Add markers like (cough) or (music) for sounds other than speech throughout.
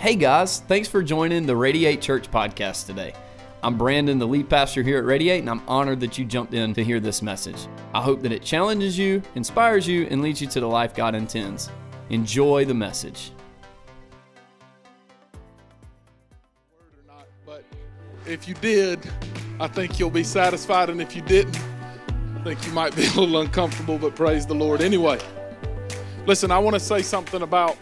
Hey guys, thanks for joining the Radiate Church podcast today. I'm Brandon, the lead pastor here at Radiate, and I'm honored that you jumped in to hear this message. I hope that it challenges you, inspires you, and leads you to the life God intends. Enjoy the message. not, but if you did, I think you'll be satisfied, and if you didn't, I think you might be (laughs) a little uncomfortable, but praise the Lord anyway. Listen, I want to say something about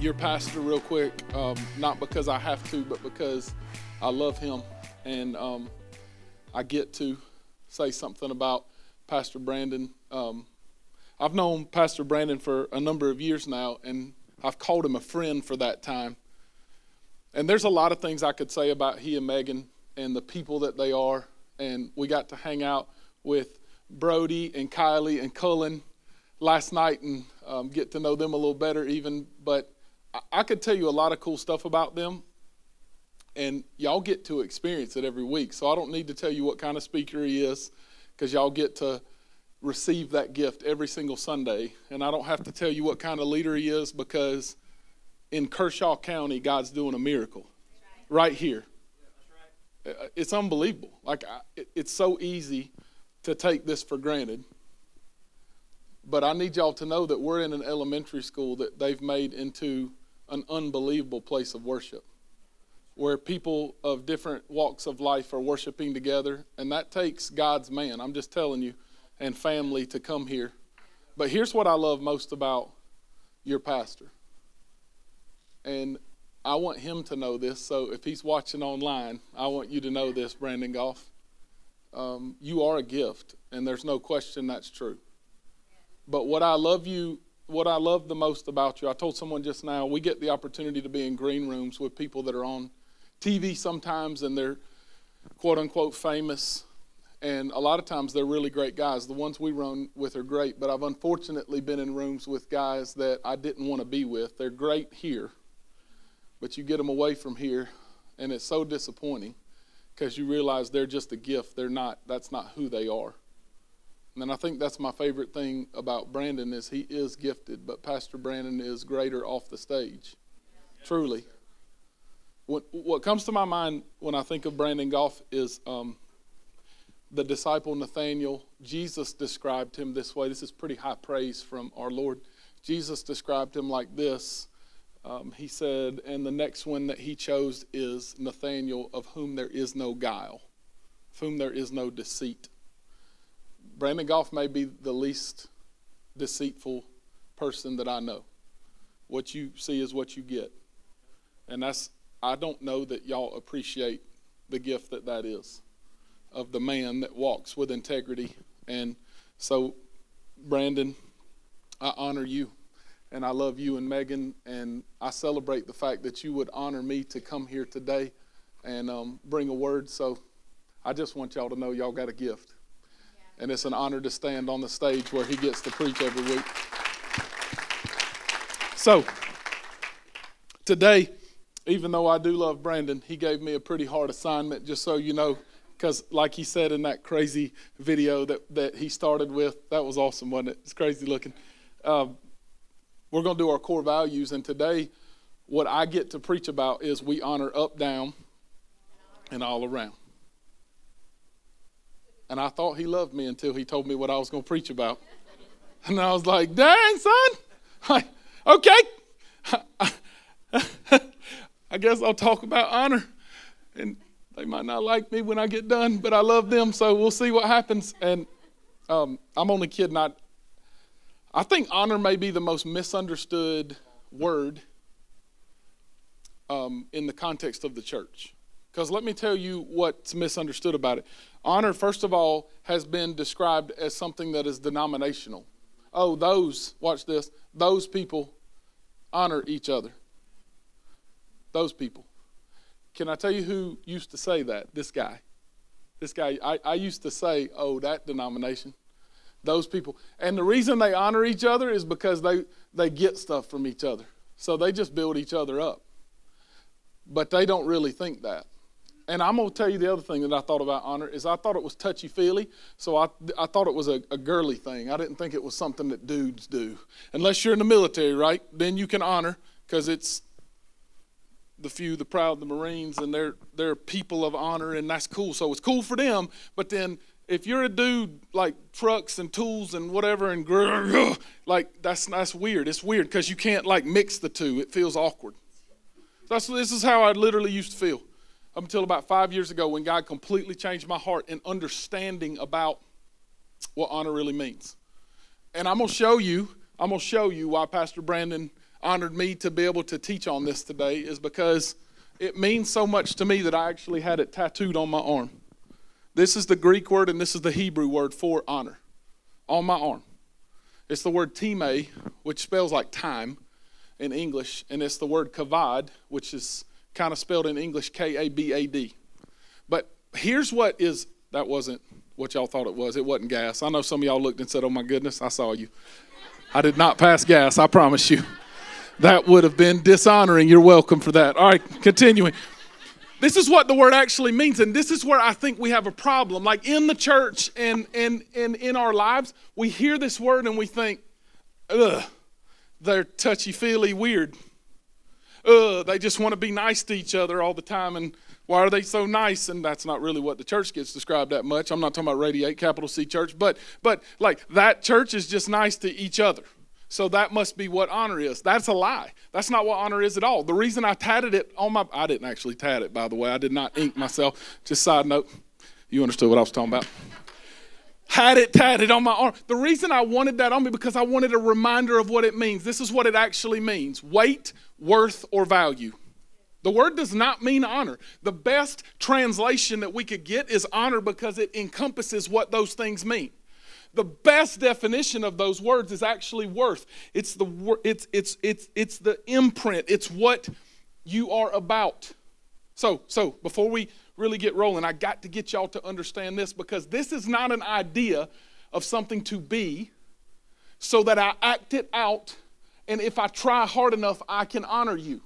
your pastor real quick, um, not because I have to, but because I love him, and um, I get to say something about Pastor Brandon. Um, I've known Pastor Brandon for a number of years now, and I've called him a friend for that time. And there's a lot of things I could say about he and Megan and the people that they are. And we got to hang out with Brody and Kylie and Cullen last night and um, get to know them a little better, even. But I, could tell you a lot of cool stuff about them. And y'all get to experience it every week. So I don't need to tell you what kind of speaker he is because y'all get to receive that gift every single Sunday. And I don't have to tell you what kind of leader he is because in Kershaw County, God's doing a miracle right here. Uh, It's unbelievable. Like, it's so easy to take this for granted. But I need y'all to know that we're in an elementary school that they've made into an unbelievable place of worship where people of different walks of life are worshiping together. And that takes God's man, I'm just telling you, and family to come here. But here's what I love most about your pastor and I want him to know this. So if he's watching online, I want you to know this, Brandon Goff. Um, you are a gift, and there's no question that's true. But what I love you, what I love the most about you, I told someone just now, we get the opportunity to be in green rooms with people that are on TV sometimes, and they're quote unquote famous. And a lot of times they're really great guys. The ones we run with are great, but I've unfortunately been in rooms with guys that I didn't want to be with. They're great here, but you get them away from here, and it's so disappointing because you realize they're just a gift. They're not. That's not who they are. And I think that's my favorite thing about Brandon is he is gifted, but Pastor Brandon is greater off the stage. Truly. What, what comes to my mind when I think of Brandon Goff is um, the disciple Nathaniel. Jesus described him this way. This is pretty high praise from our Lord. Jesus described him like this. Um, he said, and the next one that he chose is Nathaniel, of whom there is no guile, of whom there is no deceit. Brandon Goff may be the least deceitful person that I know. What you see is what you get. And that's, I don't know that y'all appreciate the gift that that is of the man that walks with integrity. And so, Brandon, I honor you and I love you and Megan, and I celebrate the fact that you would honor me to come here today and um, bring a word. So I just want y'all to know y'all got a gift. And it's an honor to stand on the stage where he gets to preach every week. So, today, even though I do love Brandon, he gave me a pretty hard assignment, just so you know, because like he said in that crazy video that, that he started with, that was awesome, wasn't it? It's crazy looking. Um, we're going to do our core values, and today, what I get to preach about is we honor up, down, and all around. And I thought he loved me until he told me what I was going to preach about. (laughs) And I was like, dang, son. (laughs) Like, okay. (laughs) I guess I'll talk about honor. And they might not like me when I get done, but I love them, so we'll see what happens. And um, I'm only kidding. I, I think honor may be the most misunderstood word um, in the context of the church. Because let me tell you what's misunderstood about it. Honor, first of all, has been described as something that is denominational. Oh, those, watch this, those people honor each other. Those people. Can I tell you who used to say that? This guy. This guy, I, I used to say, oh, that denomination. Those people. And the reason they honor each other is because they, they get stuff from each other. So they just build each other up. But they don't really think that. And I'm to tell you the other thing that I thought about honor is I thought it was touchy feely. So I, I thought it was a, a girly thing. I didn't think it was something that dudes do. Unless you're in the military, right? Then you can honor because it's the few, the proud, the Marines, and they're they're people of honor, and that's cool. So it's cool for them. But then if you're a dude like trucks and tools and whatever, and like that's that's weird. It's weird because you can't like mix the two. It feels awkward. That's this is how I literally used to feel up until about five years ago when God completely changed my heart and understanding about what honor really means. And I'm gonna show you. I'm gonna show you why Pastor Brandon honored me to be able to teach on this today is because it means so much to me that I actually had it tattooed on my arm. This is the Greek word and this is the Hebrew word for honor on my arm. It's the word time, which spells like time in English, and it's the word kavod, which is kind of spelled in English K A B A D. But here's what is that wasn't what y'all thought it was. It wasn't gas. I know some of y'all looked and said, Oh my goodness, I saw you. I did not pass gas, I promise you. That would have been dishonoring. You're welcome for that. All right, continuing. This is what the word actually means, and this is where I think we have a problem. Like in the church and, and, and in our lives, we hear this word and we think, ugh, they're touchy feely weird. Ugh, they just want to be nice to each other all the time, and why are they so nice? And that's not really what the church gets described that much. I'm not talking about Radiate, capital C church, but but like that church is just nice to each other. So that must be what honor is. That's a lie. That's not what honor is at all. The reason I tatted it on my I didn't actually tat it by the way. I did not ink myself. Just side note. You understood what I was talking about. Had it tatted on my arm. The reason I wanted that on me because I wanted a reminder of what it means. This is what it actually means. Weight, worth, or value. The word does not mean honor. The best translation that we could get is honor because it encompasses what those things mean. The best definition of those words is actually worth. It's the it's it's it's it's the imprint. It's what you are about. So so before we really get rolling, I got to get y'all to understand this because this is not an idea of something to be so that I act it out and if I try hard enough I can honor you.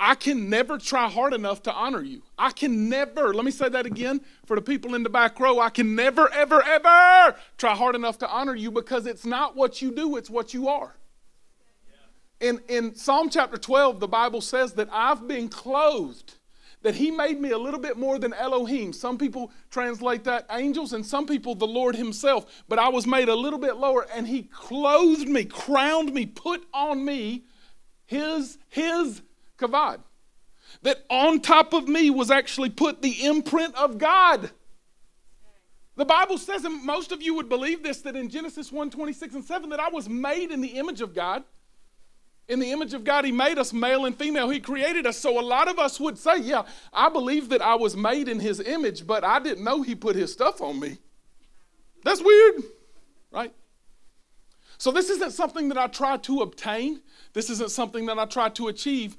I can never try hard enough to honor you. I can never, let me say that again for the people in the back row. I can never, ever, ever try hard enough to honor you because it's not what you do, it's what you are. In, in Psalm chapter 12, the Bible says that I've been clothed, that He made me a little bit more than Elohim. Some people translate that angels, and some people the Lord Himself. But I was made a little bit lower, and He clothed me, crowned me, put on me His, His kavod. That on top of me was actually put the imprint of God. The Bible says, and most of you would believe this, that in Genesis 1 26 and 7, that I was made in the image of God. In the image of God, He made us male and female. He created us. So a lot of us would say, Yeah, I believe that I was made in His image, but I didn't know He put His stuff on me. That's weird, right? So this isn't something that I try to obtain. This isn't something that I try to achieve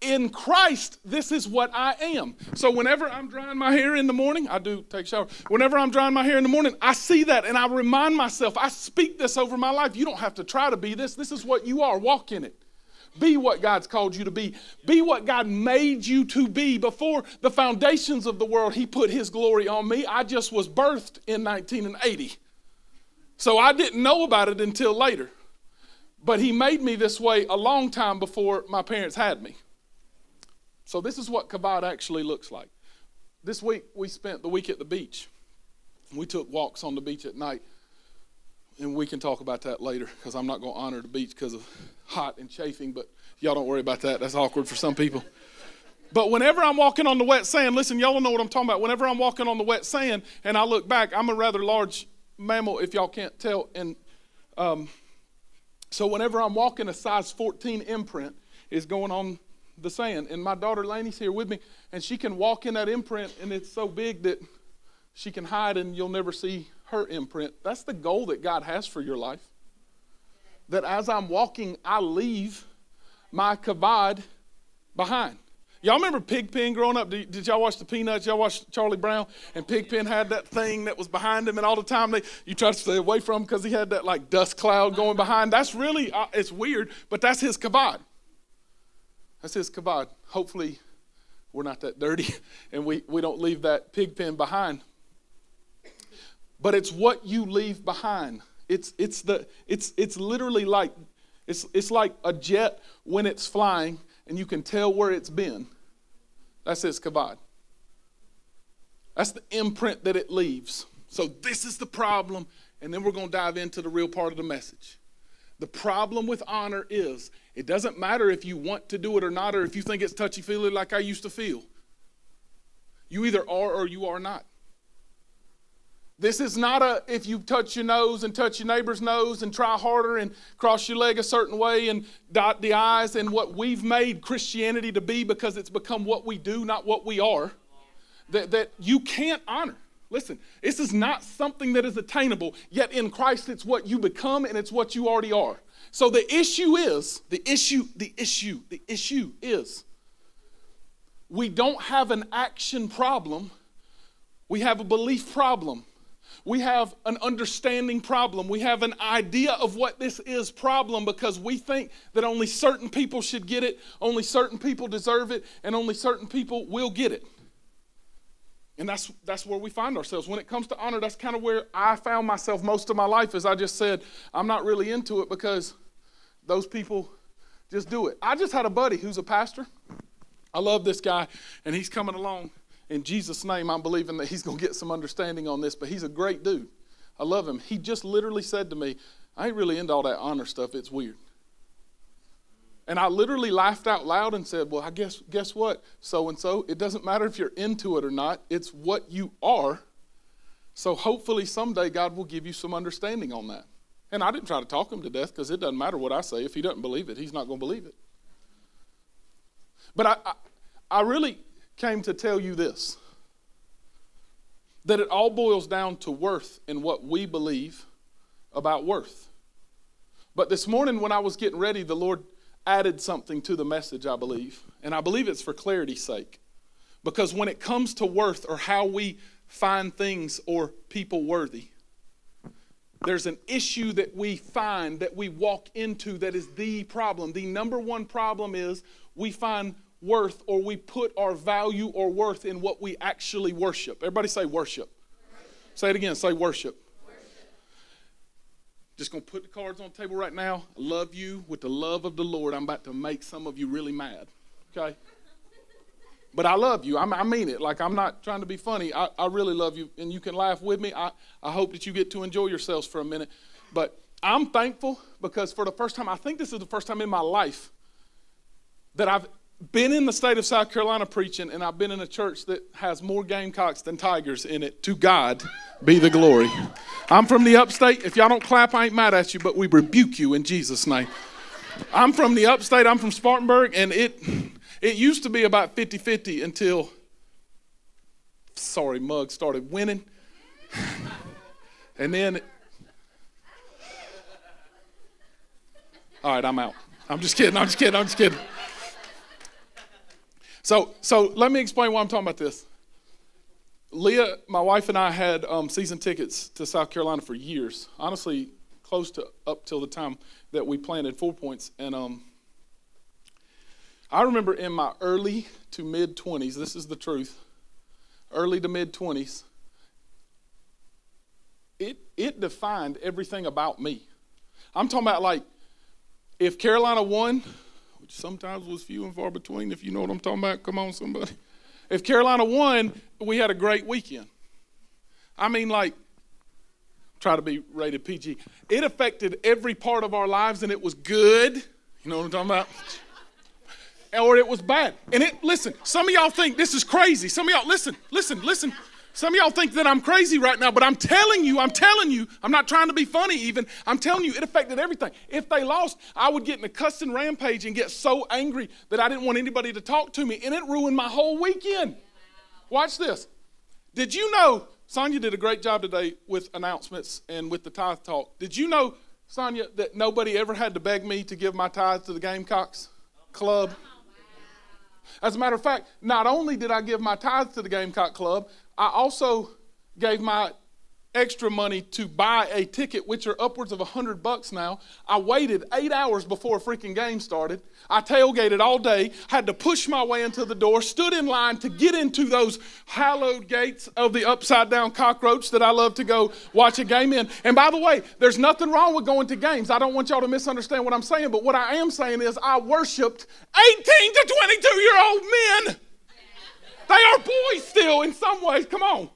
in Christ, this is what I am. So whenever I'm drying my hair in the morning, I do take a shower. Whenever I'm drying my hair in the morning, I see that and I remind myself, I speak this over my life. You don't have to try to be this. This is what you are. Walk in it. Be what God's called you to be. Be what God made you to be. Before the foundations of the world, He put His glory on me. I just was birthed in 1980. So I didn't know about it until later. But He made me this way a long time before my parents had me. So this is what kavod actually looks like. This week we spent the week at the beach. We took walks on the beach at night. And we can talk about that later because I'm not going to honor the beach because of hot and chafing, but y'all don't worry about that. That's awkward for some people. But whenever I'm walking on the wet sand, listen, y'all know what I'm talking about. Whenever I'm walking on the wet sand and I look back, I'm a rather large mammal, if y'all can't tell. And um, so whenever I'm walking, a size 14 imprint is going on the sand. And my daughter Lainey's here with me, and she can walk in that imprint, and it's so big that she can hide and you'll never see her imprint. That's the goal that God has for your life. That as I'm walking, I leave my kavod behind. Y'all remember Pigpen growing up? Did, did, y'all watch the Peanuts? Y'all watch Charlie Brown? And Pigpen had that thing that was behind him, and all the time they you try to stay away from him because he had that like dust cloud going behind. That's really uh, it's weird, but that's his kavod. That's his kavod. Hopefully, we're not that dirty (laughs) and we, we don't leave that pig pen behind. But it's what you leave behind. It's, it's, the, it's, it's literally like it's, it's like a jet when it's flying and you can tell where it's been. That's its kavod. That's the imprint that it leaves. So this is the problem, and then we're going to dive into the real part of the message. The problem with honor is it doesn't matter if you want to do it or not, or if you think it's touchy feely like I used to feel. You either are or you are not. This is not a if you touch your nose and touch your neighbor's nose and try harder and cross your leg a certain way and dot the I's and what we've made Christianity to be because it's become what we do, not what we are, that, that you can't honor. Listen, this is not something that is attainable, yet in Christ it's what you become and it's what you already are. So the issue is, the issue, the issue, the issue is we don't have an action problem, we have a belief problem. We have an understanding problem. We have an idea of what this is problem because we think that only certain people should get it, only certain people deserve it, and only certain people will get it. And that's that's where we find ourselves. When it comes to honor, that's kind of where I found myself most of my life, as I just said, I'm not really into it because those people just do it. I just had a buddy who's a pastor. I love this guy, and he's coming along. In Jesus' name, I'm believing that he's going to get some understanding on this, but he's a great dude. I love him. He just literally said to me, I ain't really into all that honor stuff. It's weird. And I literally laughed out loud and said, Well, I guess guess what? So and so, it doesn't matter if you're into it or not, it's what you are. So hopefully someday God will give you some understanding on that. And I didn't try to talk him to death because it doesn't matter what I say. If he doesn't believe it, he's not going to believe it. But I, I, I really came to tell you this that it all boils down to worth and what we believe about worth. But this morning, when I was getting ready, the Lord added something to the message, I believe. And I believe it's for clarity's sake. Because when it comes to worth or how we find things or people worthy, there's an issue that we find that we walk into that is the problem. The number one problem is we find worth or we put our value or worth in what we actually worship. Everybody say worship. worship. Say it again, say worship. Just going to put the cards on the table right now. I love you with the love of the Lord. I'm about to make some of you really mad. Okay? But I love you. I mean it. Like, I'm not trying to be funny. I, I really love you, and you can laugh with me. I, I hope that you get to enjoy yourselves for a minute. But I'm thankful because for the first time, I think this is the first time in my life that I've been in the state of South Carolina preaching, and I've been in a church that has more Gamecocks than Tigers in it. To God be the glory. I'm from the upstate. If y'all don't clap, I ain't mad at you, but we rebuke you in Jesus' name. I'm from the upstate. I'm from Spartanburg, and it it used to be about 50-50 until sorry, Mug started winning. and then All right, I'm out. I'm just kidding. I'm just kidding. I'm just kidding. So, so let me explain why I'm talking about this. Leah, my wife, and I had um, season tickets to South Carolina for years. Honestly, close to up till the time that we planted Four Points. And um, I remember in my early to mid 20s, this is the truth, early to mid 20s, it, it defined everything about me. I'm talking about like if Carolina won, sometimes was few and far between, if you know what I'm talking about. Come on, somebody. If Carolina won, we had a great weekend. I mean, like, try to be rated PG. It affected every part of our lives, and it was good. You know what I'm talking about? or it was bad. And it, listen, some of y'all think this is crazy. Some of y'all, listen, listen, listen. Some of y'all think that I'm crazy right now, but I'm telling you, I'm telling you, I'm not trying to be funny even. I'm telling you, it affected everything. If they lost, I would get in a cussing rampage and get so angry that I didn't want anybody to talk to me, and it ruined my whole weekend. Watch this. Did you know Sonia did a great job today with announcements and with the tithe talk? Did you know, Sonia, that nobody ever had to beg me to give my tithe to the Gamecocks Club? As a matter of fact, not only did I give my tithe to the Gamecock Club, I also gave my extra money to buy a ticket, which are upwards of a hundred bucks now. I waited eight hours before a freaking game started. I tailgated all day, had to push my way into the door, stood in line to get into those hallowed gates of the upside down cockroach that I love to go watch a game in. And by the way, there's nothing wrong with going to games. I don't want y'all to misunderstand what I'm saying, but what I am saying is I worshiped 18 to 22 year old men They are boys still in some ways. Come on.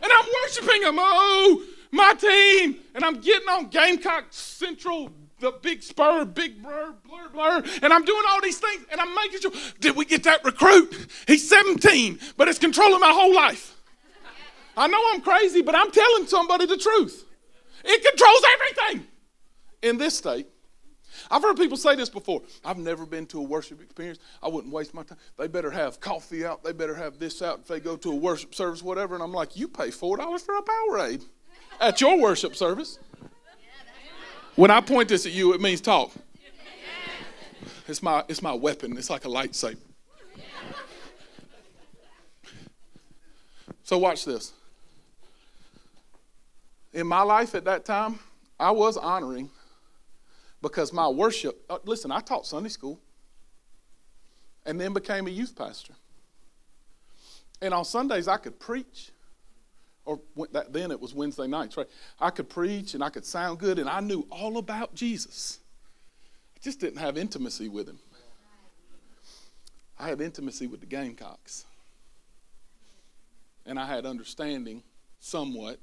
And I'm worshiping them. Oh, my team. And I'm getting on Gamecock Central, the big spur, big blur, blur, blur. And I'm doing all these things. And I'm making sure. Did we get that recruit? He's 17, but it's controlling my whole life. I know I'm crazy, but I'm telling somebody the truth. It controls everything in this state. I've heard people say this before. I've never been to a worship experience. I wouldn't waste my time. They better have coffee out. They better have this out if they go to a worship service, whatever. And I'm like, you pay $4 for a Powerade at your worship service. When I point this at you, it means talk. It's my, it's my weapon. It's like a lightsaber. So watch this. In my life at that time, I was honoring because my worship, uh, listen, I taught Sunday school and then became a youth pastor. And on Sundays, I could preach, or that, then it was Wednesday nights, right? I could preach and I could sound good, and I knew all about Jesus. I just didn't have intimacy with him. I had intimacy with the Gamecocks. And I had understanding somewhat.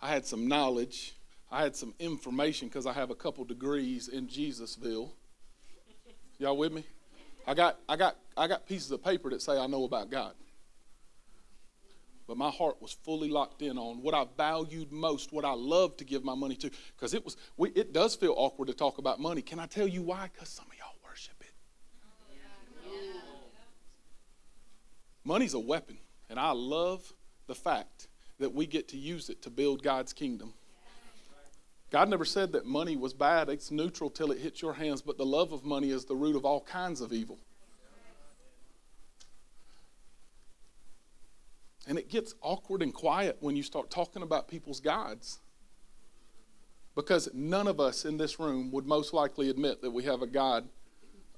I had some knowledge I had some information because I have a couple degrees in Jesusville. Y'all with me? I got, I, got, I got pieces of paper that say I know about God. But my heart was fully locked in on what I valued most, what I loved to give my money to. Because it was, it does feel awkward to talk about money. Can I tell you why? Because some of y'all worship it. Money's a weapon, and I love the fact that we get to use it to build God's kingdom. God never said that money was bad. It's neutral till it hits your hands, but the love of money is the root of all kinds of evil. And it gets awkward and quiet when you start talking about people's gods. Because none of us in this room would most likely admit that we have a God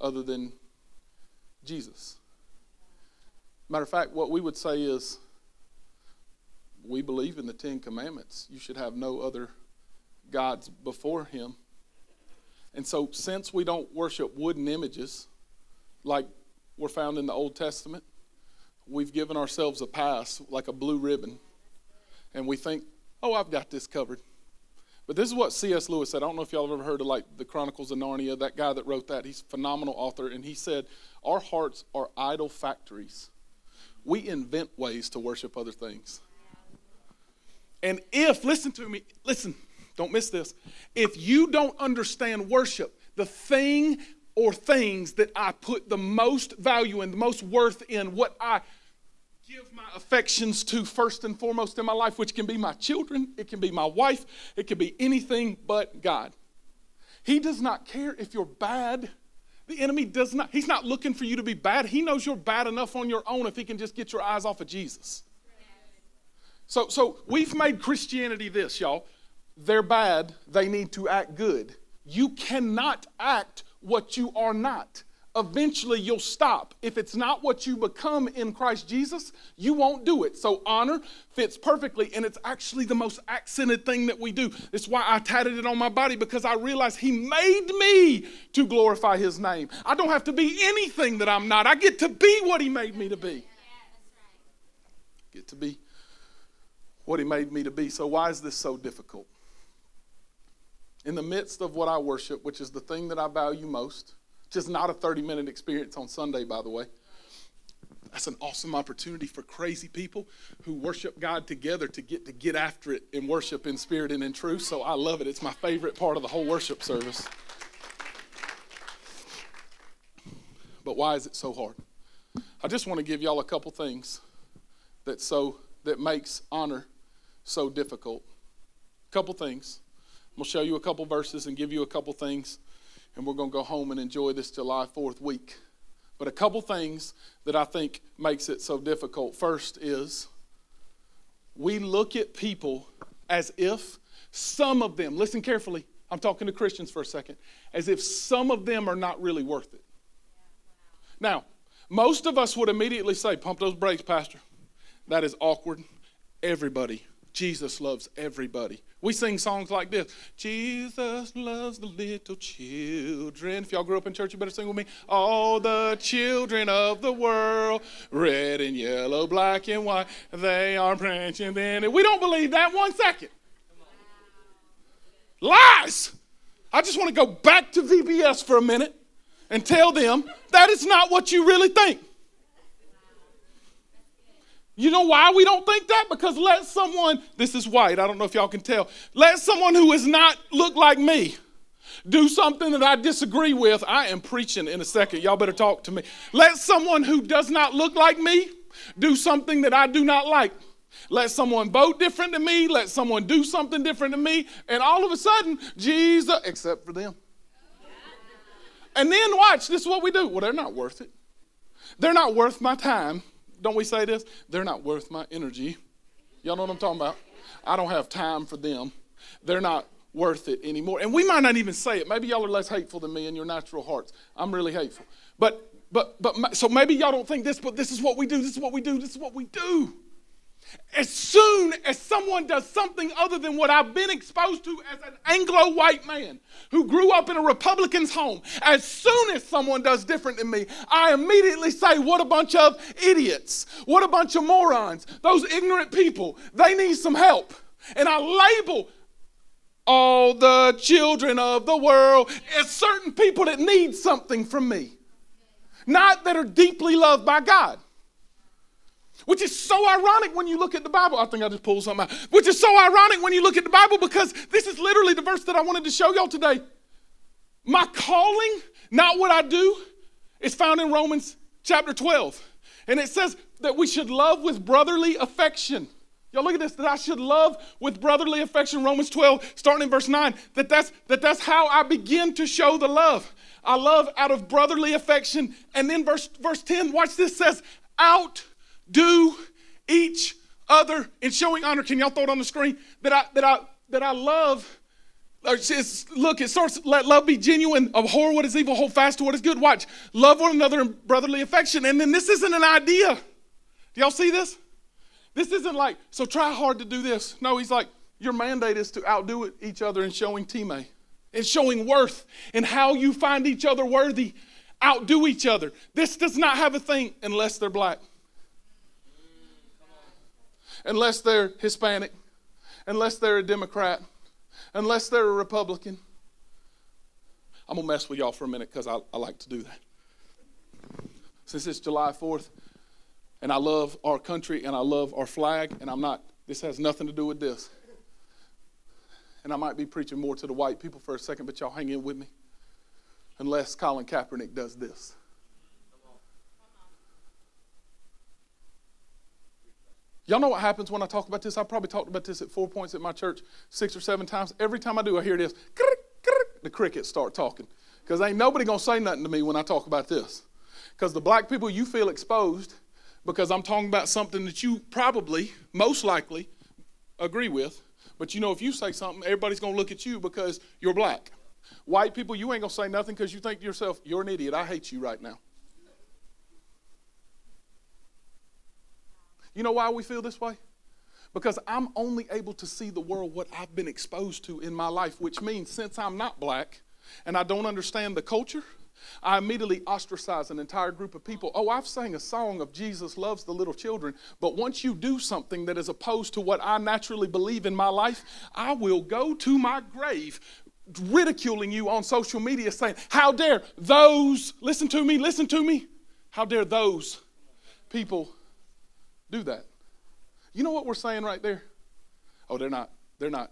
other than Jesus. Matter of fact, what we would say is we believe in the Ten Commandments. You should have no other gods before him. And so, since we don't worship wooden images like were found in the Old Testament, we've given ourselves a pass, like a blue ribbon. And we think, oh, I've got this covered. But this is what C.S. Lewis said. I don't know if y'all have ever heard of like the Chronicles of Narnia, that guy that wrote that. He's a phenomenal author. And he said, Our hearts are idol factories. We invent ways to worship other things. And if, listen to me, listen, don't miss this. If you don't understand worship, the thing or things that I put the most value in, the most worth in, what I give my affections to first and foremost in my life, which can be my children, it can be my wife, it can be anything but God. He does not care if you're bad. The enemy does not, he's not looking for you to be bad. He knows you're bad enough on your own if he can just get your eyes off of Jesus. So, so we've made Christianity this, y'all they're bad, they need to act good. You cannot act what you are not. Eventually, you'll stop. If it's not what you become in Christ Jesus, you won't do it. So, honor fits perfectly, and it's actually the most accented thing that we do. That's why I tatted it on my body because I realized He made me to glorify His name. I don't have to be anything that I'm not, I get to be what He made me to be. Get to be what He made me to be. So, why is this so difficult? In the midst of what I worship, which is the thing that I value most, is not a 30 minute experience on Sunday, by the way. That's an awesome opportunity for crazy people who worship God together to get to get after it in worship in spirit and in truth. So I love it. It's my favorite part of the whole worship service. But why is it so hard? I just want to give y'all a couple things that so that makes honor so difficult. A couple things. I'm going to show you a couple verses and give you a couple things, and we're going to go home and enjoy this July 4th week. But a couple things that I think makes it so difficult. First is we look at people as if some of them, listen carefully, I'm talking to Christians for a second, as if some of them are not really worth it. Now, most of us would immediately say, Pump those brakes, Pastor. That is awkward. Everybody Jesus loves everybody. We sing songs like this Jesus loves the little children. If y'all grew up in church, you better sing with me. All the children of the world, red and yellow, black and white, they are branching in. We don't believe that one second. Lies. I just want to go back to VBS for a minute and tell them that is not what you really think. You know why we don't think that? Because let someone, this is white, I don't know if y'all can tell, let someone who is not look like me do something that I disagree with. I am preaching in a second. Y'all better talk to me. Let someone who does not look like me do something that I do not like. Let someone vote different than me. Let someone do something different than me. And all of a sudden, Jesus, except for them. And then watch, this is what we do. Well, they're not worth it. They're not worth my time don't we say this? They're not worth my energy. Y'all know what I'm talking about? I don't have time for them. They're not worth it anymore. And we might not even say it. Maybe y'all are less hateful than me in your natural hearts. I'm really hateful. But but but so maybe y'all don't think this, but this is what we do. This is what we do. This is what we do. As soon as someone does something other than what I've been exposed to as an Anglo white man who grew up in a Republican's home, as soon as someone does different than me, I immediately say, What a bunch of idiots. What a bunch of morons. Those ignorant people, they need some help. And I label all the children of the world as certain people that need something from me, not that are deeply loved by God. Which is so ironic when you look at the Bible. I think I just pulled something out. Which is so ironic when you look at the Bible because this is literally the verse that I wanted to show y'all today. My calling, not what I do, is found in Romans chapter 12. And it says that we should love with brotherly affection. Y'all look at this, that I should love with brotherly affection, Romans 12, starting in verse 9, that that's, that that's how I begin to show the love. I love out of brotherly affection. And then verse, verse 10, watch this, says, out do each other in showing honor. Can y'all throw it on the screen? That I that I that I love. Look, it starts, let love be genuine, abhor what is evil, hold fast to what is good. Watch, love one another in brotherly affection. And then this isn't an idea. Do y'all see this? This isn't like, so try hard to do this. No, he's like, your mandate is to outdo each other in showing teammate, in showing worth, in how you find each other worthy. Outdo each other. This does not have a thing unless they're black unless they're Hispanic, unless they're a Democrat, unless they're a Republican. I'm going to mess with y'all for a minute because I, I like to do that. Since it's July 4th, and I love our country and I love our flag, and I'm not, this has nothing to do with this. And I might be preaching more to the white people for a second, but y'all hang in with me. Unless Colin Kaepernick does this. Y'all know what happens when I talk about this? I probably talked about this at four points at my church six or seven times. Every time I do, I hear this. The crickets start talking. Because ain't nobody going to say nothing to me when I talk about this. Because the black people, you feel exposed because I'm talking about something that you probably, most likely, agree with. But you know, if you say something, everybody's going to look at you because you're black. White people, you ain't going to say nothing because you think to yourself, you're an idiot. I hate you right now. You know why we feel this way? Because I'm only able to see the world what I've been exposed to in my life, which means since I'm not black and I don't understand the culture, I immediately ostracize an entire group of people. Oh, I've sang a song of Jesus loves the little children, but once you do something that is opposed to what I naturally believe in my life, I will go to my grave ridiculing you on social media saying, How dare those, listen to me, listen to me, how dare those people do that. You know what we're saying right there? Oh, they're not, they're not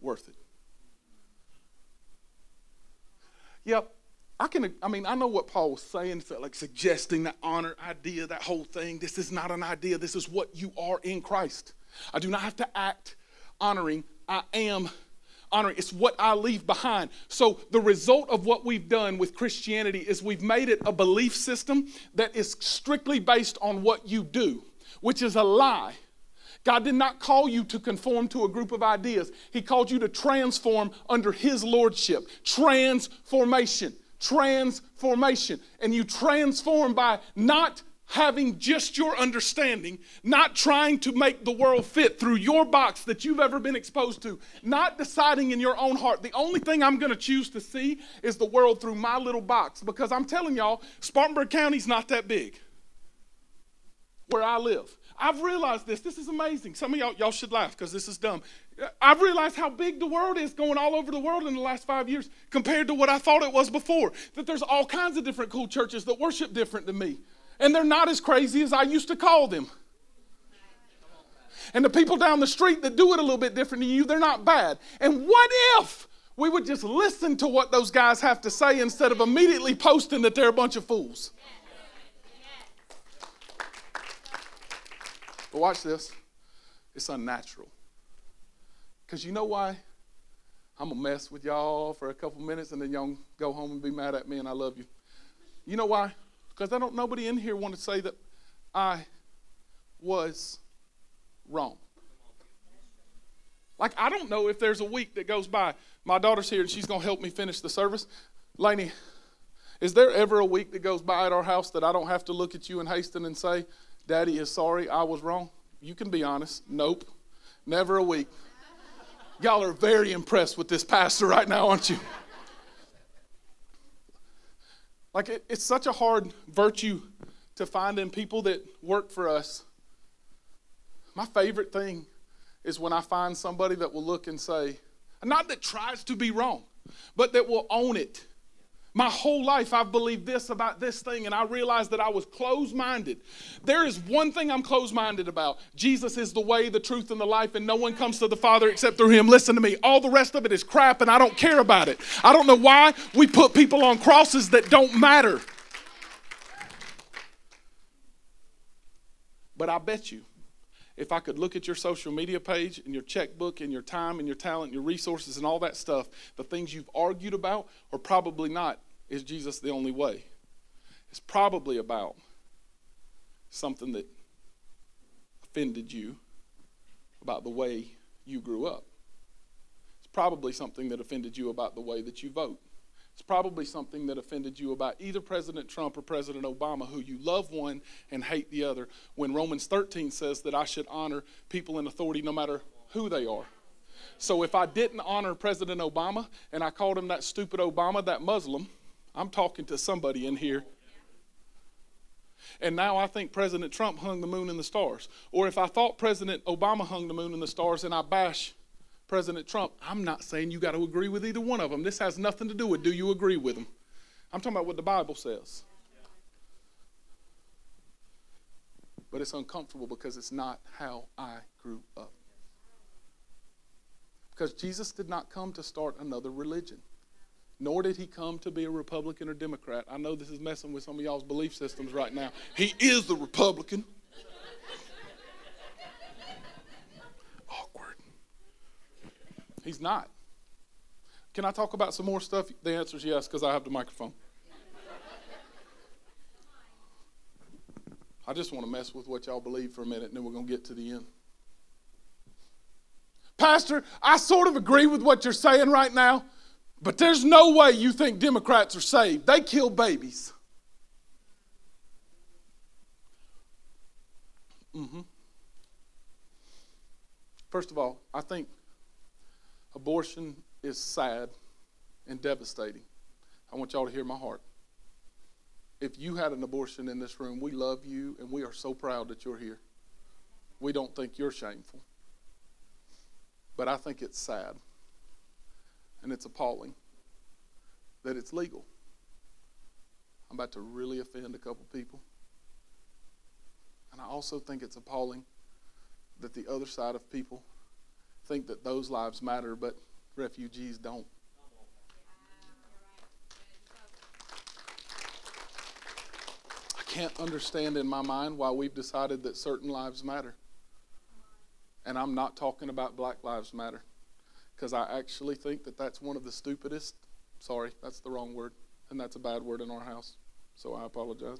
worth it. Yep. I can, I mean, I know what Paul was saying, like suggesting that honor idea, that whole thing. This is not an idea. This is what you are in Christ. I do not have to act honoring. I am honoring. It's what I leave behind. So, the result of what we've done with Christianity is we've made it a belief system that is strictly based on what you do which is a lie. God did not call you to conform to a group of ideas. He called you to transform under His lordship. Transformation. Transformation. And you transform by not having just your understanding, not trying to make the world fit through your box that you've ever been exposed to, not deciding in your own heart. The only thing I'm going to choose to see is the world through my little box because I'm telling y'all, Spartanburg County's not that big where I live. I've realized this. This is amazing. Some of y'all, y'all should laugh because this is dumb. I've realized how big the world is going all over the world in the last five years compared to what I thought it was before. That there's all kinds of different cool churches that worship different than me. And they're not as crazy as I used to call them. And the people down the street that do it a little bit different than you, they're not bad. And what if we would just listen to what those guys have to say instead of immediately posting that they're a bunch of fools? But watch this. It's unnatural. Because you know why? I'm going to mess with y'all for a couple minutes and then y'all go home and be mad at me and I love you. You know why? Because I don't nobody in here want to say that I was wrong. Like I don't know if there's a week that goes by. My daughter's here and she's gonna help me finish the service. Laney, is there ever a week that goes by at our house that I don't have to look at you and hasten and say, Daddy is sorry, I was wrong? You can be honest. Nope. Never a week. Y'all are very impressed with this pastor right now, aren't you? Like, it, it's such a hard virtue to find in people that work for us. My favorite thing is when I find somebody that will look and say, not that tries to be wrong, but that will own it my whole life, I've believed this about this thing, and I realized that I was closed minded. There is one thing I'm closed minded about Jesus is the way, the truth, and the life, and no one comes to the Father except through Him. Listen to me. All the rest of it is crap, and I don't care about it. I don't know why we put people on crosses that don't matter. But I bet you, if I could look at your social media page and your checkbook and your time and your talent and your resources and all that stuff, the things you've argued about are probably not is Jesus the only way? It's probably about something that offended you about the way you grew up. It's probably something that offended you about the way that you vote. It's probably something that offended you about either President Trump or President Obama, who you love one and hate the other, when Romans 13 says that I should honor people in authority no matter who they are. So if I didn't honor President Obama and I called him that stupid Obama, that Muslim, I'm talking to somebody in here. And now I think President Trump hung the moon and the stars. Or if I thought President Obama hung the moon and the stars and I bash President Trump, I'm not saying you got to agree with either one of them. This has nothing to do with do you agree with them. I'm talking about what the Bible says. But it's uncomfortable because it's not how I grew up. Because Jesus did not come to start another religion nor did he come to be a Republican or Democrat. I know this is messing with some of y'all's belief systems right now. He is the Republican. Awkward. He's not. Can I talk about some more stuff? The answer is yes, because I have the microphone. I just want to mess with what y'all believe for a minute, and then we're going to get to the end. Pastor, I sort of agree with what you're saying right now, but there's no way you think Democrats are saved. They kill babies. Mm-hmm. First of all, I think abortion is sad and devastating. I want y'all to hear my heart. If you had an abortion in this room, we love you and we are so proud that you're here. We don't think you're shameful. But I think it's sad and it's appalling that it's legal. I'm about to really offend a couple people. And I also think it's appalling that the other side of people think that those lives matter, but refugees don't. I can't understand in my mind why we've decided that certain lives matter. And I'm not talking about Black Lives Matter because I actually think that that's one of the stupidest. Sorry, that's the wrong word, and that's a bad word in our house, so I apologize.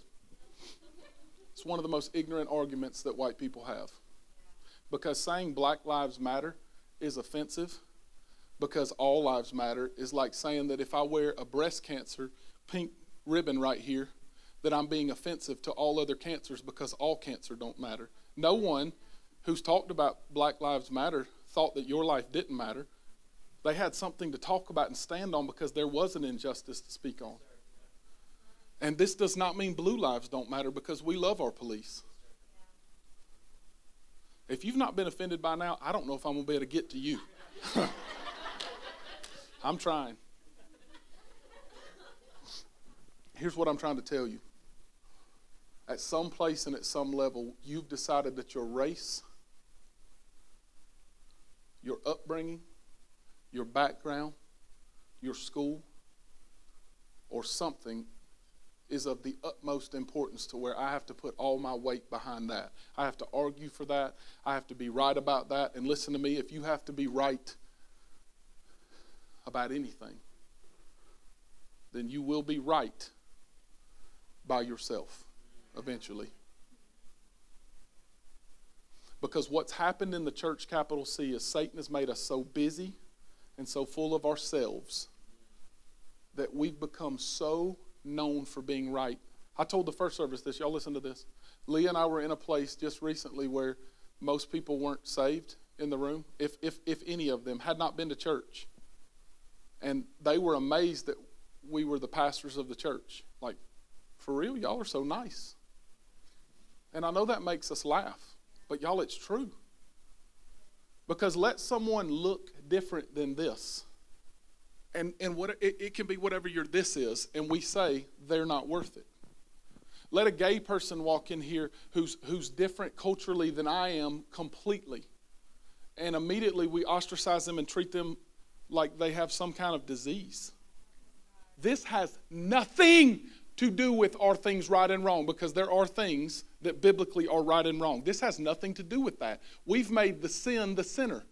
It's one of the most ignorant arguments that white people have. Because saying Black Lives Matter is offensive, because all lives matter, is like saying that if I wear a breast cancer pink ribbon right here, that I'm being offensive to all other cancers because all cancer don't matter. No one who's talked about Black Lives Matter thought that your life didn't matter. They had something to talk about and stand on because there was an injustice to speak on. And this does not mean blue lives don't matter because we love our police. If you've not been offended by now, I don't know if I'm going to be able to get to you. (laughs) I'm trying. Here's what I'm trying to tell you. At some place and at some level, you've decided that your race, your upbringing, your background, your school, or something is of the utmost importance to where I have to put all my weight behind that. I have to argue for that. I have to be right about that. And listen to me, if you have to be right about anything, then you will be right by yourself eventually. Because what's happened in the church capital C is Satan has made us so busy and so full of ourselves that we've become so known for being right. I told the first service this. Y'all listen to this. Leah and I were in a place just recently where most people weren't saved in the room, if, if, if any of them had not been to church. And they were amazed that we were the pastors of the church. Like, for real, y'all are so nice. And I know that makes us laugh, but y'all, it's true. Because let someone look different than this and, and what, it, it can be whatever your this is, and we say they're not worth it. Let a gay person walk in here who's, who's different culturally than I am completely, and immediately we ostracize them and treat them like they have some kind of disease. This has nothing to do with are things right and wrong because there are things that biblically are right and wrong. This has nothing to do with that. We've made the sin the sinner.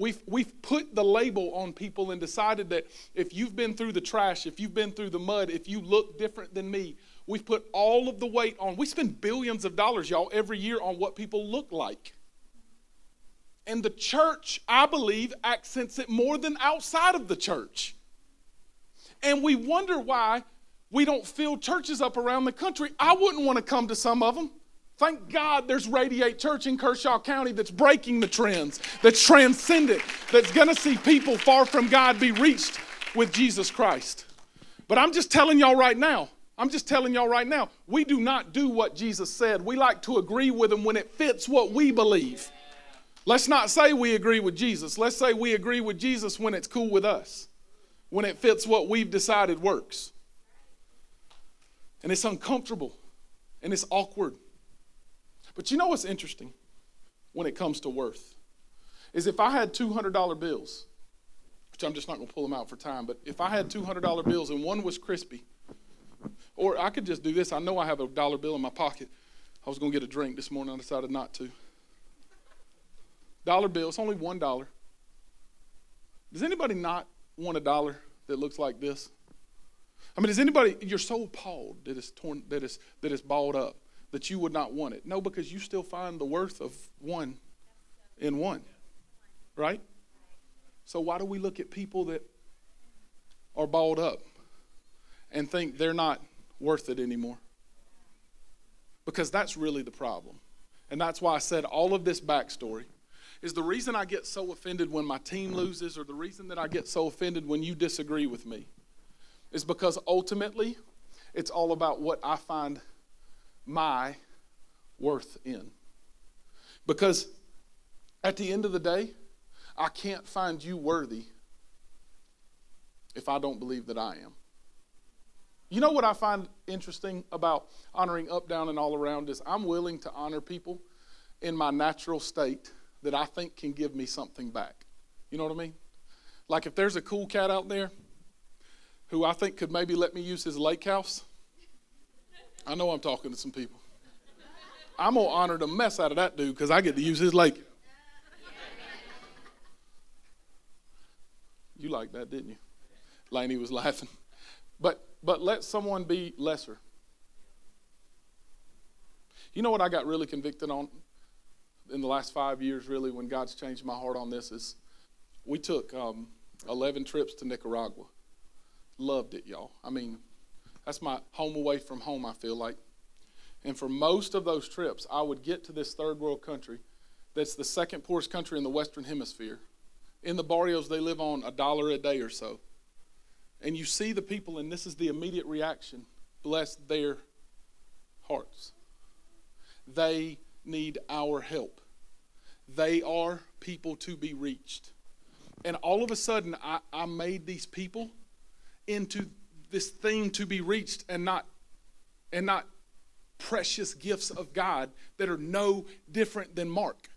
We've, we've put the label on people and decided that if you've been through the trash, if you've been through the mud, if you look different than me, we've put all of the weight on. We spend billions of dollars, y'all, every year on what people look like. And the church, I believe, accents it more than outside of the church. And we wonder why we don't fill churches up around the country. I wouldn't want to come to some of them. Thank God there's Radiate Church in Kershaw County that's breaking the trends, that's transcendent, that's going to see people far from God be reached with Jesus Christ. But I'm just telling y'all right now, I'm just telling y'all right now, we do not do what Jesus said. We like to agree with him when it fits what we believe. Let's not say we agree with Jesus. Let's say we agree with Jesus when it's cool with us, when it fits what we've decided works. And it's uncomfortable and it's awkward. But you know what's interesting when it comes to worth? Is if I had $200 bills, which I'm just not going to pull them out for time, but if I had $200 bills and one was crispy, or I could just do this. I know I have a dollar bill in my pocket. I was going to get a drink this morning. I decided not to. Dollar bill, it's only one dollar. Does anybody not want a dollar that looks like this? I mean, is anybody, you're so appalled that it's torn, that it's, that it's balled up that you would not want it. No, because you still find the worth of one in one. Right? So why do we look at people that are balled up and think they're not worth it anymore? Because that's really the problem. And that's why I said all of this backstory is the reason I get so offended when my team loses, or the reason that I get so offended when you disagree with me, is because ultimately it's all about what I find my worth in. Because at the end of the day, I can't find you worthy if I don't believe that I am. You know what I find interesting about honoring up, down, and all around is I'm willing to honor people in my natural state that I think can give me something back. You know what I mean? Like if there's a cool cat out there who I think could maybe let me use his lake house, I know I'm talking to some people. I'm going to honor the mess out of that dude because I get to use his lake. You liked that, didn't you? Laney was laughing. But but let someone be lesser. You know what I got really convicted on in the last five years, really, when God's changed my heart on this is we took um, 11 trips to Nicaragua. Loved it, y'all. I mean, That's my home away from home, I feel like. And for most of those trips, I would get to this third world country that's the second poorest country in the Western Hemisphere. In the barrios, they live on a dollar a day or so. And you see the people, and this is the immediate reaction bless their hearts. They need our help. They are people to be reached. And all of a sudden, I, I made these people into this thing to be reached and not and not precious gifts of God that are no different than Mark.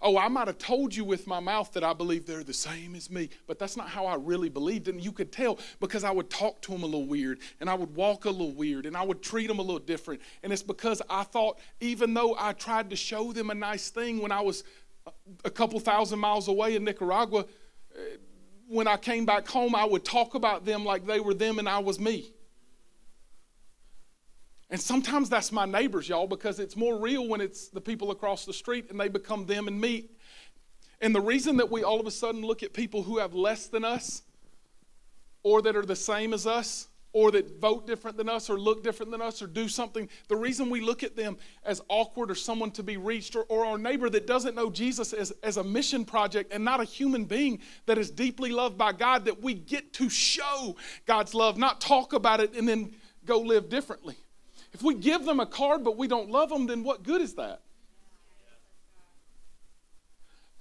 Oh, I might have told you with my mouth that I believe they're the same as me, but that's not how I really believed. And you could tell because I would talk to them a little weird and I would walk a little weird and I would treat them a little different. And it's because I thought, even though I tried to show them a nice thing when I was a couple thousand miles away in Nicaragua, when I came back home, I would talk about them like they were them and I was me. And sometimes that's my neighbors, y'all, because it's more real when it's the people across the street and they become them and me. And the reason that we all of a sudden look at people who have less than us or that are the same as us or that vote different than us or look different than us or do something, the reason we look at them as awkward or someone to be reached or, or our neighbor that doesn't know Jesus as, as a mission project and not a human being that is deeply loved by God, that we get to show God's love, not talk about it and then go live differently. If we give them a card but we don't love them, then what good is that?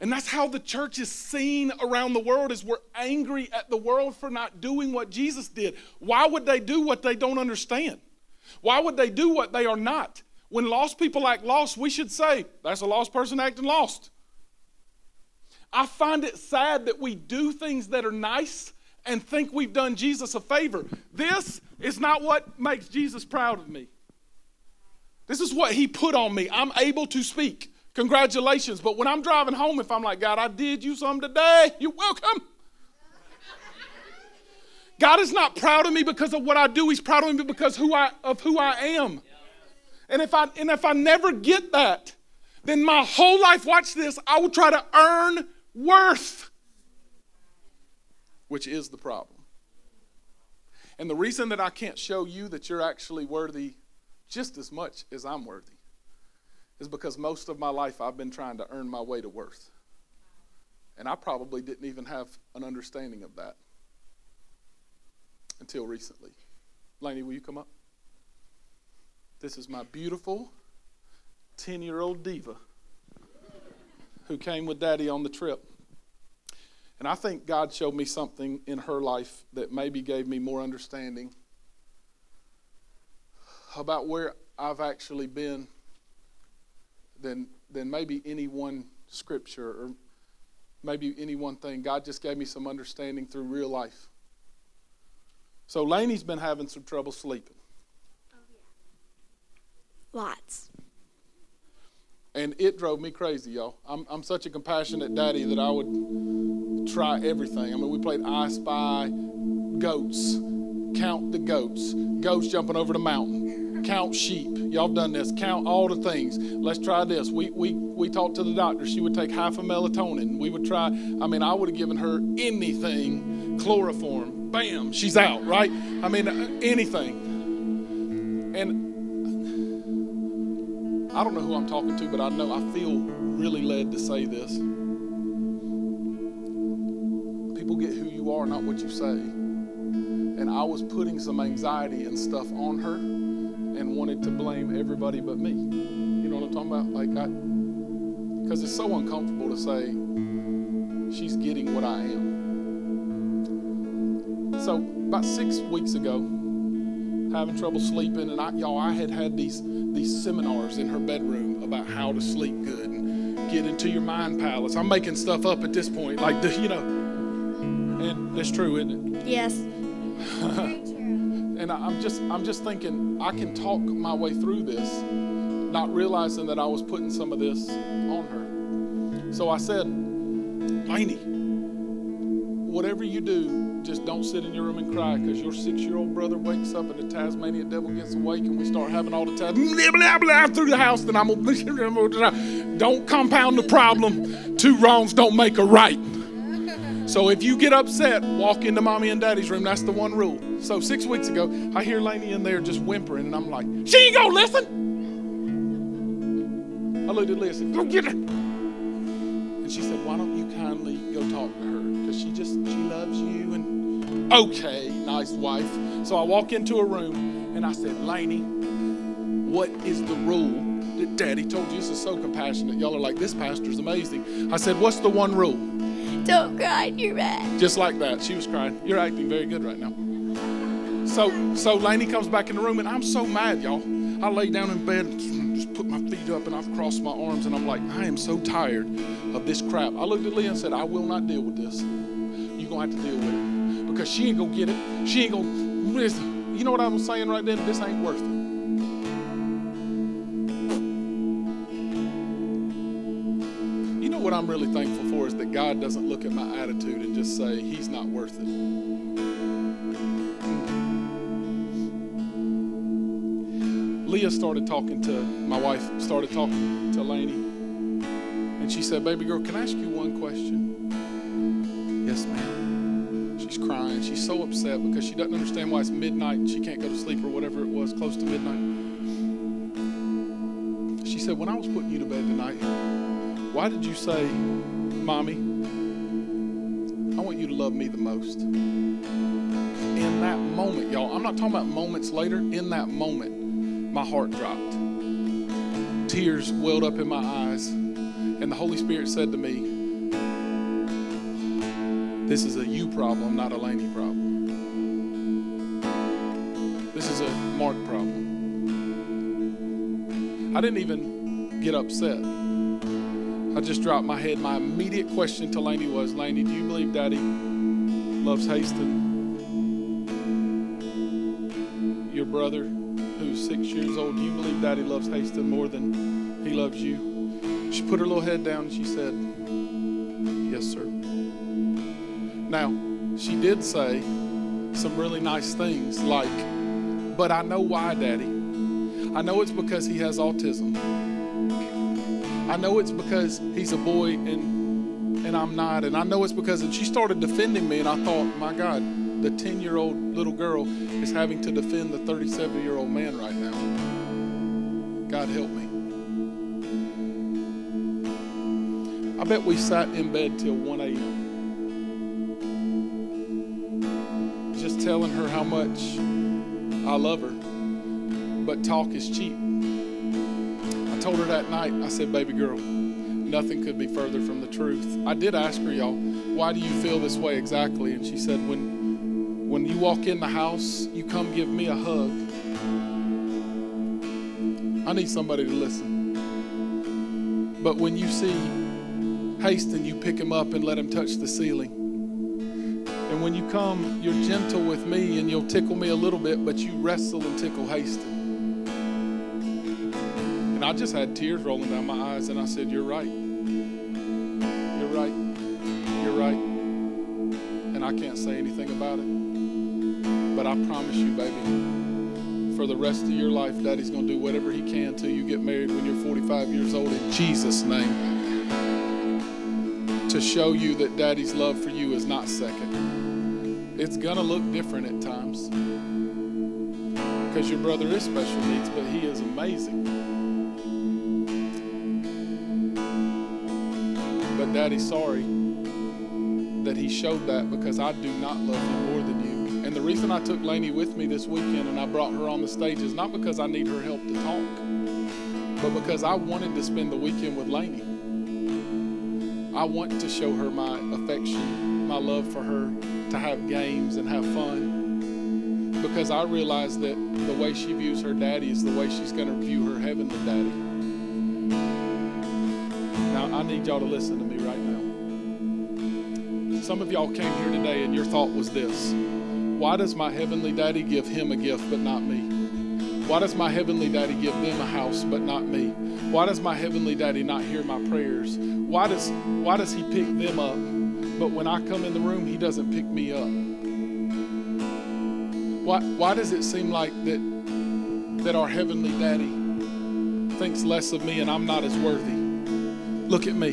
And that's how the church is seen around the world is we're angry at the world for not doing what Jesus did. Why would they do what they don't understand? Why would they do what they are not? When lost people act lost, we should say, that's a lost person acting lost. I find it sad that we do things that are nice and think we've done Jesus a favor. This is not what makes Jesus proud of me. This is what he put on me. I'm able to speak. Congratulations. But when I'm driving home, if I'm like, God, I did you something today, you're welcome. God is not proud of me because of what I do. He's proud of me because who I, of who I am. And if I and if I never get that, then my whole life, watch this, I will try to earn worth, which is the problem. And the reason that I can't show you that you're actually worthy just as much as I'm worthy is because most of my life I've been trying to earn my way to worth. And I probably didn't even have an understanding of that until recently. Laney, will you come up? This is my beautiful 10 year old diva who came with daddy on the trip. And I think God showed me something in her life that maybe gave me more understanding about where I've actually been than, than maybe any one scripture or maybe any one thing. God just gave me some understanding through real life. So Laney's been having some trouble sleeping. Oh, yeah. Lots. And it drove me crazy, y'all. I'm, I'm such a compassionate daddy that I would try everything. I mean, we played I Spy, goats, count the goats, goats jumping over the mountain, count sheep. Y'all done this. Count all the things. Let's try this. We, we, we talked to the doctor. She would take half a melatonin. We would try. I mean, I would have given her anything, chloroform. Bam, she's out, right? I mean, uh, anything. And I don't know who I'm talking to, but I know I feel really led to say this. People get who you are, not what you say. And I was putting some anxiety and stuff on her and wanted to blame everybody but me. You know what I'm talking about? Like I because it's so uncomfortable to say she's getting what I am. So about six weeks ago, having trouble sleeping, and I, y'all, I had had these these seminars in her bedroom about how to sleep good and get into your mind palace. I'm making stuff up at this point, like the, (laughs) you know, and that's true, isn't it? Yes. (laughs) and I'm just I'm just thinking I can talk my way through this, not realizing that I was putting some of this on her. So I said, Lainey, whatever you do, just don't sit in your room and cry because your six-year-old brother wakes up and the Tasmanian devil gets awake and we start having all the time (laughs) blah, blah, through the house. Then I'm gonna (laughs) don't compound the problem. Two wrongs don't make a right. So if you get upset, walk into mommy and daddy's room. That's the one rule. So six weeks ago, I hear Lainey in there just whimpering, and I'm like, she ain't gonna listen. I looked at Leah and said, go get her. And she said, why don't you kindly go talk to her? Because she just, she loves you. And okay, nice wife. So I walk into a room and I said, Lainey, what is the rule that daddy told you? This is so compassionate. Y'all are like, this pastor's amazing. I said, what's the one rule? Don't cry in your bed. Just like that. She was crying. You're acting very good right now. So so Lainey comes back in the room and I'm so mad, y'all. I lay down in bed just put my feet up and I've crossed my arms and I'm like, I am so tired of this crap. I looked at Leah and said, I will not deal with this. You're gonna have to deal with it. Because she ain't gonna get it. She ain't gonna you know what I was saying right then? This ain't worth it. What I'm really thankful for is that God doesn't look at my attitude and just say, He's not worth it. Leah started talking to my wife, started talking to Lainey, and she said, Baby girl, can I ask you one question? Yes, ma'am. She's crying. She's so upset because she doesn't understand why it's midnight and she can't go to sleep or whatever it was, close to midnight. She said, When I was putting you to bed tonight, why did you say, Mommy, I want you to love me the most? In that moment, y'all, I'm not talking about moments later, in that moment, my heart dropped. Tears welled up in my eyes, and the Holy Spirit said to me, This is a you problem, not a Laney problem. This is a Mark problem. I didn't even get upset. I just dropped my head. My immediate question to Laney was, Laney, do you believe Daddy loves Haston? Your brother, who's six years old, do you believe Daddy loves Haston more than he loves you? She put her little head down and she said, Yes, sir. Now, she did say some really nice things like, But I know why, Daddy. I know it's because he has autism. I know it's because he's a boy and and I'm not. And I know it's because and she started defending me and I thought, my God, the 10 year old little girl is having to defend the 37 year old man right now. God help me. I bet we sat in bed till 1 a.m. Just telling her how much I love her. But talk is cheap. Told her that night, I said, baby girl, nothing could be further from the truth. I did ask her, y'all, why do you feel this way exactly? And she said, when, when you walk in the house, you come give me a hug. I need somebody to listen. But when you see Haston, you pick him up and let him touch the ceiling. And when you come, you're gentle with me and you'll tickle me a little bit, but you wrestle and tickle Haston. And I just had tears rolling down my eyes, and I said, You're right. You're right. You're right. And I can't say anything about it. But I promise you, baby, for the rest of your life, Daddy's going to do whatever he can till you get married when you're 45 years old in Jesus' name. To show you that Daddy's love for you is not second. It's going to look different at times. Because your brother is special needs, but he is amazing. But Daddy's sorry that he showed that because I do not love him more than you. And the reason I took Lainey with me this weekend and I brought her on the stage is not because I need her help to talk, but because I wanted to spend the weekend with Lainey. I want to show her my affection, my love for her, to have games and have fun. Because I realize that the way she views her daddy is the way she's going to view her heavenly daddy. I need y'all to listen to me right now. Some of y'all came here today and your thought was this Why does my heavenly daddy give him a gift but not me? Why does my heavenly daddy give them a house but not me? Why does my heavenly daddy not hear my prayers? Why does why does he pick them up? But when I come in the room, he doesn't pick me up. Why why does it seem like that that our heavenly daddy thinks less of me and I'm not as worthy? Look at me.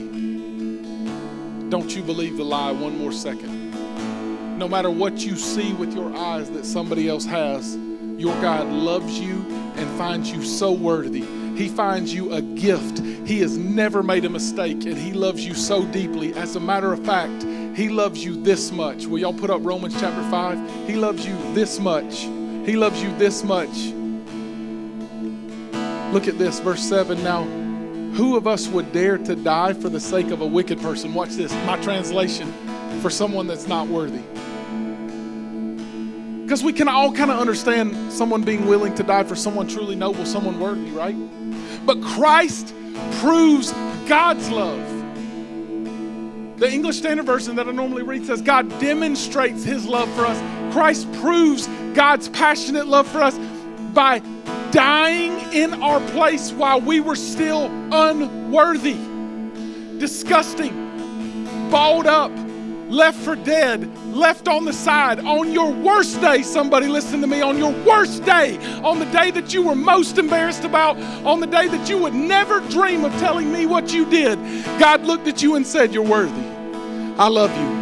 don't you believe the lie one more second. No matter what you see with your eyes that somebody else has, your God loves you and finds you so worthy. He finds you a gift. He has never made a mistake and He loves you so deeply. As a matter of fact, He loves you this much. Will y'all put up Romans chapter 5? He loves you this much. He loves you this much. Look at this, verse 7 now. Who of us would dare to die for the sake of a wicked person? Watch this, my translation for someone that's not worthy. Because we can all kind of understand someone being willing to die for someone truly noble, someone worthy, right? But Christ proves God's love. The English Standard Version that I normally read says, God demonstrates his love for us. Christ proves God's passionate love for us by dying in our place while we were still unworthy, disgusting, balled up, left for dead, left on the side. On your worst day, somebody listen to me, on your worst day, on the day that you were most embarrassed about, on the day that you would never dream of telling me what you did, God looked at you and said, You're worthy. I love you.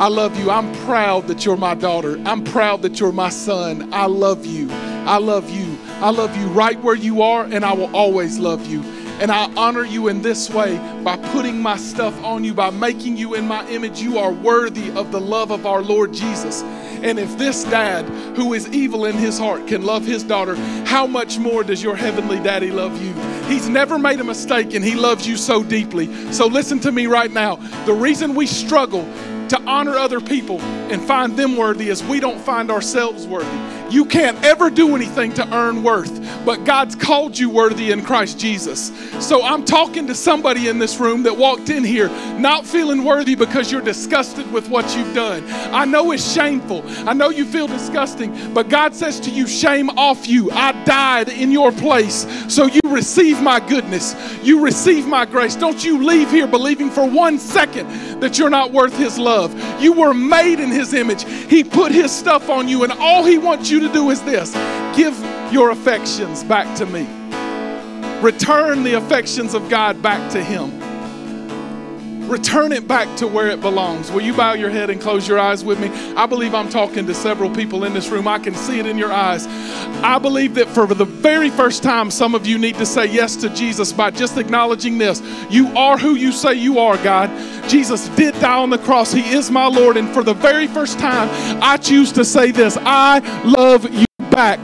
I love you. I'm proud that you're my daughter. I'm proud that you're my son. I love you. I love you. I love you right where you are, and I will always love you. And I honor you in this way by putting my stuff on you, by making you in my image. You are worthy of the love of our Lord Jesus. And if this dad, who is evil in his heart, can love his daughter, how much more does your heavenly daddy love you? He's never made a mistake and he loves you so deeply. So listen to me right now. The reason we struggle to honor other people and find them worthy is we don't find ourselves worthy. You can't ever do anything to earn worth, but God's called you worthy in Christ Jesus. So I'm talking to somebody in this room that walked in here not feeling worthy because you're disgusted with what you've done. I know it's shameful. I know you feel disgusting, but God says to you, Shame off you. I died in your place. So you receive my goodness. You receive my grace. Don't you leave here believing for one second that you're not worth His love. You were made in His image. He put His stuff on you, and all He wants you to do is this give your affections back to me. Return the affections of God back to Him. Return it back to where it belongs. Will you bow your head and close your eyes with me? I believe I'm talking to several people in this room. I can see it in your eyes. I believe that for the very first time, some of you need to say yes to Jesus by just acknowledging this. You are who you say you are, God. Jesus did die on the cross. He is my Lord. And for the very first time, I choose to say this I love you back.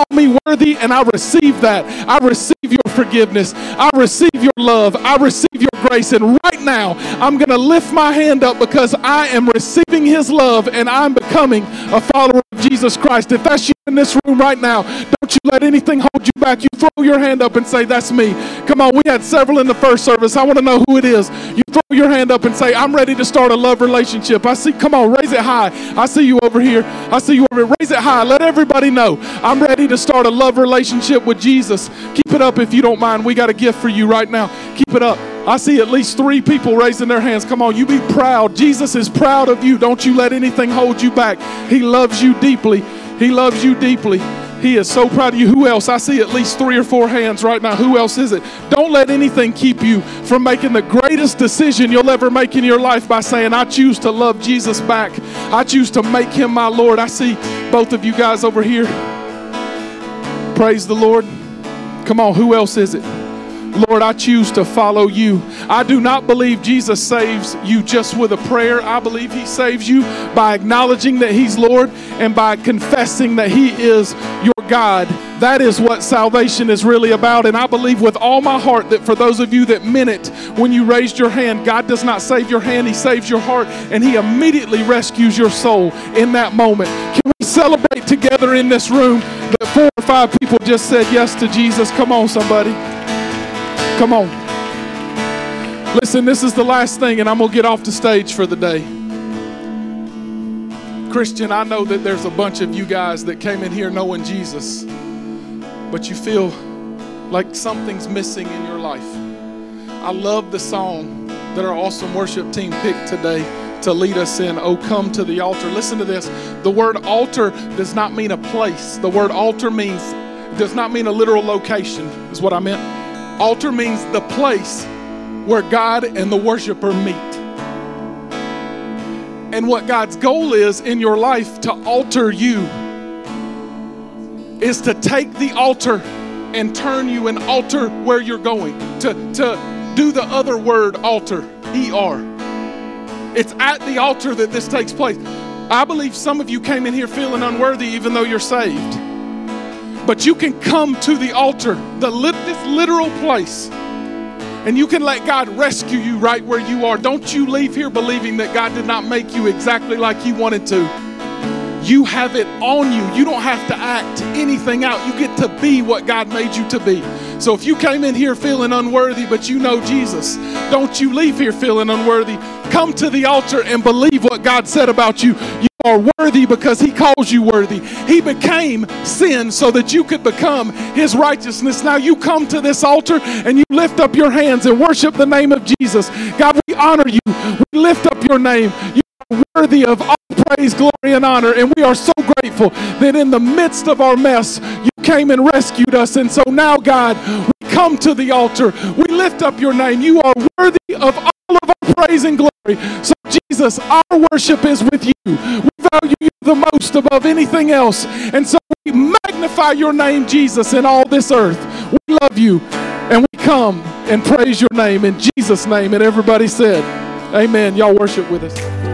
Call me worthy, and I receive that. I receive your forgiveness. I receive your love. I receive your grace. And right now, I'm going to lift my hand up because I am receiving his love and I'm becoming a follower of Jesus Christ. If that's you in this room right now, don't you let anything hold you back. You throw your hand up and say, That's me. Come on, we had several in the first service. I want to know who it is. You throw your hand up and say, I'm ready to start a love relationship. I see, come on, raise it high. I see you over here. I see you over here. Raise it high. Let everybody know I'm ready to start a love relationship with Jesus. Keep it up if you don't mind. We got a gift for you right now. Keep it up. I see at least three people raising their hands. Come on, you be proud. Jesus is proud of you. Don't you let anything hold you back. He loves you deeply. He loves you deeply. He is so proud of you. Who else? I see at least three or four hands right now. Who else is it? Don't let anything keep you from making the greatest decision you'll ever make in your life by saying, I choose to love Jesus back. I choose to make him my Lord. I see both of you guys over here. Praise the Lord. Come on, who else is it? Lord, I choose to follow you. I do not believe Jesus saves you just with a prayer. I believe He saves you by acknowledging that He's Lord and by confessing that He is your God. That is what salvation is really about. And I believe with all my heart that for those of you that meant it when you raised your hand, God does not save your hand, He saves your heart, and He immediately rescues your soul in that moment. Can we celebrate together in this room that four or five people just said yes to Jesus? Come on, somebody. Come on. Listen, this is the last thing, and I'm going to get off the stage for the day. Christian, I know that there's a bunch of you guys that came in here knowing Jesus, but you feel like something's missing in your life. I love the song that our awesome worship team picked today to lead us in. Oh, come to the altar. Listen to this. The word altar does not mean a place. The word altar means does not mean a literal location, is what I meant. Altar means the place where God and the worshiper meet. And what God's goal is in your life to alter you is to take the altar and turn you and alter where you're going. To, to do the other word altar, E-R. It's at the altar that this takes place. I believe some of you came in here feeling unworthy even though you're saved. But you can come to the altar, the this literal place, and you can let God rescue you right where you are. Don't you leave here believing that God did not make you exactly like He wanted to. You have it on you. You don't have to act anything out. You get to be what God made you to be. So if you came in here feeling unworthy, but you know Jesus, don't you leave here feeling unworthy. Come to the altar and believe what God said about you. You are worthy because He calls you worthy. He became sin so that you could become His righteousness. Now you come to this altar and you lift up your hands and worship the name of Jesus. God, we honor you. We lift up your name. You worthy of all praise, glory, and honor. And we are so grateful that in the midst of our mess, you came and rescued us. And so now, God, we come to the altar. We lift up your name. You are worthy of all of our praise and glory. So, Jesus, our worship is with you. We value you the most above anything else. And so we magnify your name, Jesus, in all this earth. We love you. And we come and praise your name in Jesus' name. And everybody said, Amen. Y'all worship with us.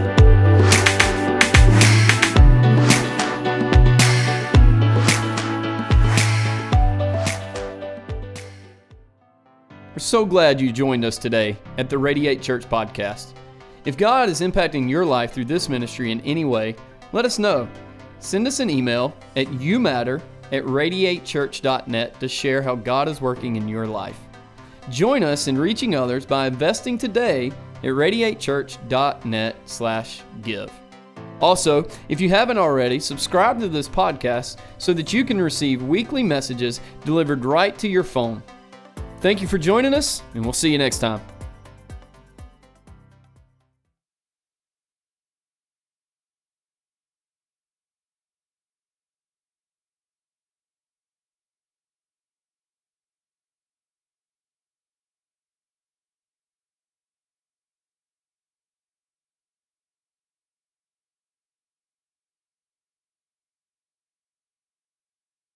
We're so glad you joined us today at the Radiate Church podcast. If God is impacting your life through this ministry in any way, let us know. Send us an email at youmatter at radiatechurch.net to share how God is working in your life. Join us in reaching others by investing today at radiatechurch.net slash give. Also, if you haven't already, subscribe to this podcast so that you can receive weekly messages delivered right to your phone. Thank you for joining us, and we'll see you next time.